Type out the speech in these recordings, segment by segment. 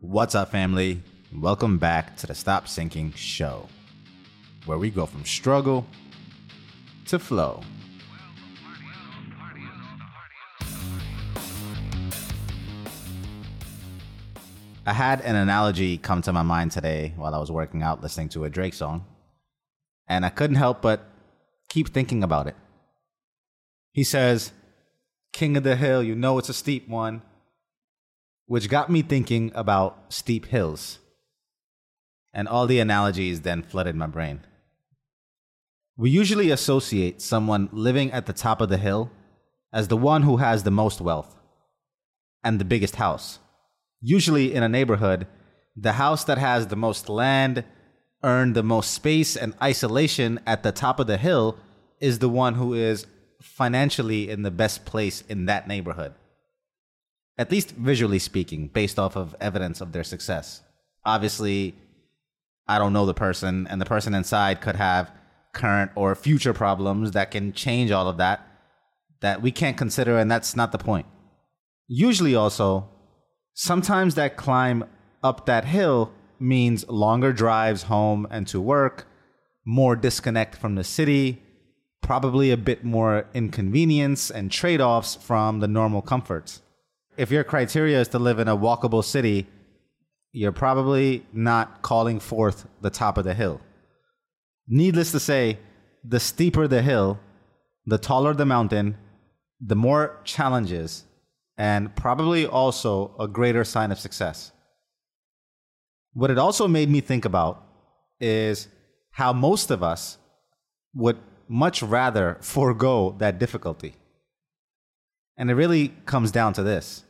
What's up, family? Welcome back to the Stop Sinking Show, where we go from struggle to flow. I had an analogy come to my mind today while I was working out listening to a Drake song, and I couldn't help but keep thinking about it. He says, King of the hill, you know it's a steep one which got me thinking about steep hills. And all the analogies then flooded my brain. We usually associate someone living at the top of the hill as the one who has the most wealth and the biggest house. Usually in a neighborhood, the house that has the most land, earned the most space and isolation at the top of the hill is the one who is financially in the best place in that neighborhood at least visually speaking, based off of evidence of their success. Obviously, I don't know the person, and the person inside could have current or future problems that can change all of that that we can't consider, and that's not the point. Usually, also, sometimes that climb up that hill means longer drives home and to work, more disconnect from the city, probably a bit more inconvenience and trade offs from the normal comforts if your criteria is to live in a walkable city, you're probably not calling forth the top of the hill. Needless to say, the steeper the hill, the taller the mountain, the more challenges, and probably also a greater sign of success. What it also made me think about is how most of us would much rather forego that difficulty. And it really comes down to this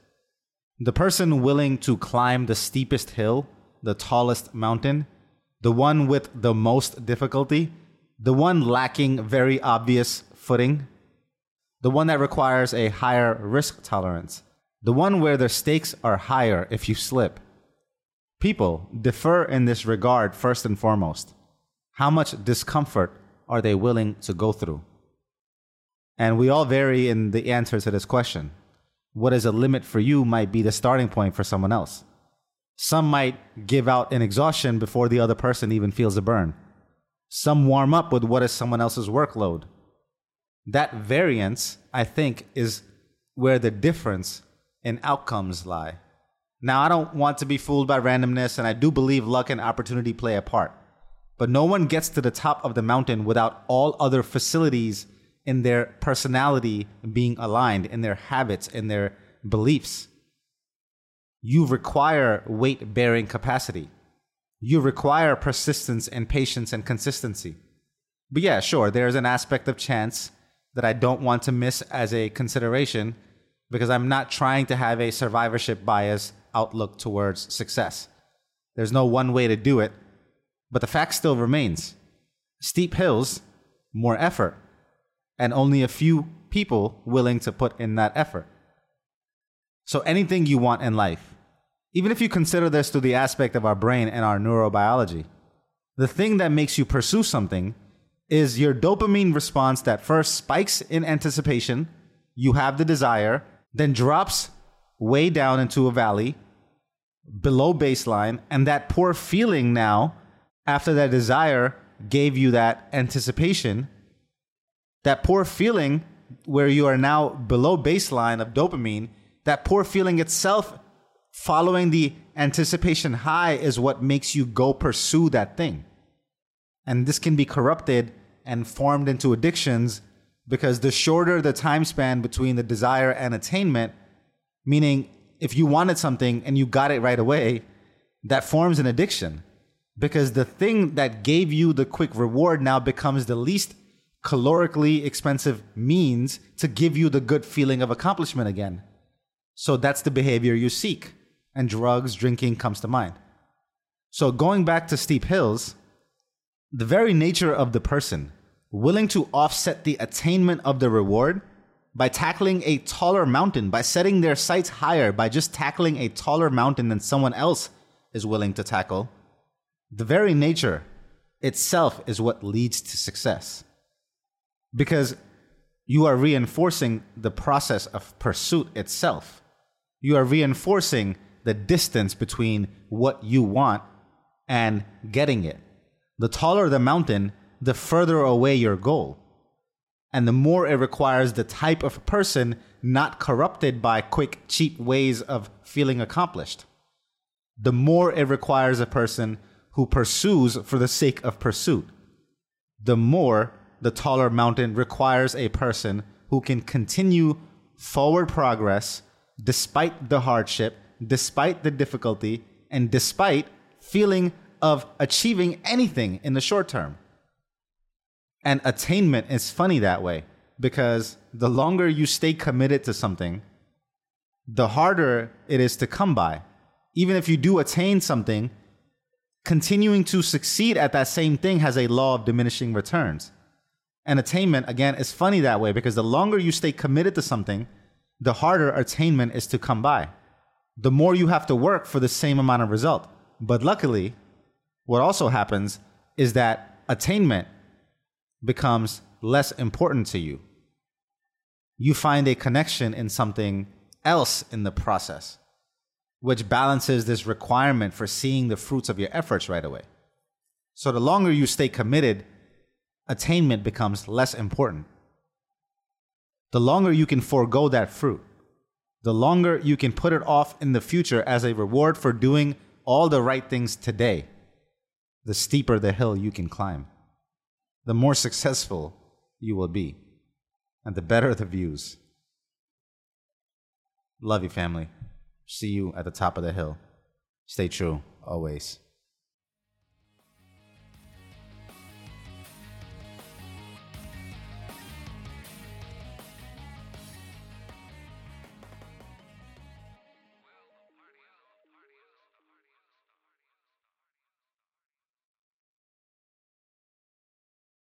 the person willing to climb the steepest hill, the tallest mountain, the one with the most difficulty, the one lacking very obvious footing, the one that requires a higher risk tolerance, the one where the stakes are higher if you slip. People differ in this regard first and foremost. How much discomfort are they willing to go through? And we all vary in the answer to this question what is a limit for you might be the starting point for someone else. Some might give out an exhaustion before the other person even feels a burn. Some warm up with what is someone else's workload. That variance, I think, is where the difference in outcomes lie. Now, I don't want to be fooled by randomness, and I do believe luck and opportunity play a part. But no one gets to the top of the mountain without all other facilities in their personality being aligned, in their habits, in their beliefs. You require weight bearing capacity. You require persistence and patience and consistency. But yeah, sure, there's an aspect of chance that I don't want to miss as a consideration because I'm not trying to have a survivorship bias outlook towards success. There's no one way to do it, but the fact still remains steep hills, more effort and only a few people willing to put in that effort. So, anything you want in life, even if you consider this through the aspect of our brain and our neurobiology, the thing that makes you pursue something is your dopamine response that first spikes in anticipation, you have the desire, then drops way down into a valley below baseline, and that poor feeling now, after that desire gave you that anticipation, that poor feeling where you are now below baseline of dopamine, that poor feeling itself following the anticipation high is what makes you go pursue that thing. And this can be corrupted and formed into addictions because the shorter the time span between the desire and attainment, meaning if you wanted something and you got it right away, that forms an addiction because the thing that gave you the quick reward now becomes the least calorically expensive means to give you the good feeling of accomplishment again. So that's the behavior you seek. And drugs, drinking comes to mind. So going back to steep hills, the very nature of the person willing to offset the attainment of the reward by tackling a taller mountain, by setting their sights higher, by just tackling a taller mountain than someone else is willing to tackle, the very nature itself is what leads to success because you are reinforcing the process of pursuit itself. You are reinforcing the distance between what you want and getting it. The taller the mountain, the further away your goal. And the more it requires the type of person not corrupted by quick, cheap ways of feeling accomplished. The more it requires a person who pursues for the sake of pursuit. The more the taller mountain requires a person who can continue forward progress despite the hardship, despite the difficulty, and despite feeling of achieving anything in the short term. And attainment is funny that way because the longer you stay committed to something, the harder it is to come by. Even if you do attain something, continuing to succeed at that same thing has a law of diminishing returns. And attainment, again, is funny that way because the longer you stay committed to something, the harder attainment is to come by. The more you have to work for the same amount of result. But luckily, what also happens is that attainment becomes less important to you. You find a connection in something else in the process, which balances this requirement for seeing the fruits of your efforts right away. So the longer you stay committed attainment becomes less important. The longer you can forego that fruit, the longer you can put it off in the future as a reward for doing all the right things today, the steeper the hill you can climb, the more successful you will be, and the better the views. Love you, family. See you at the top of the hill. Stay true, always.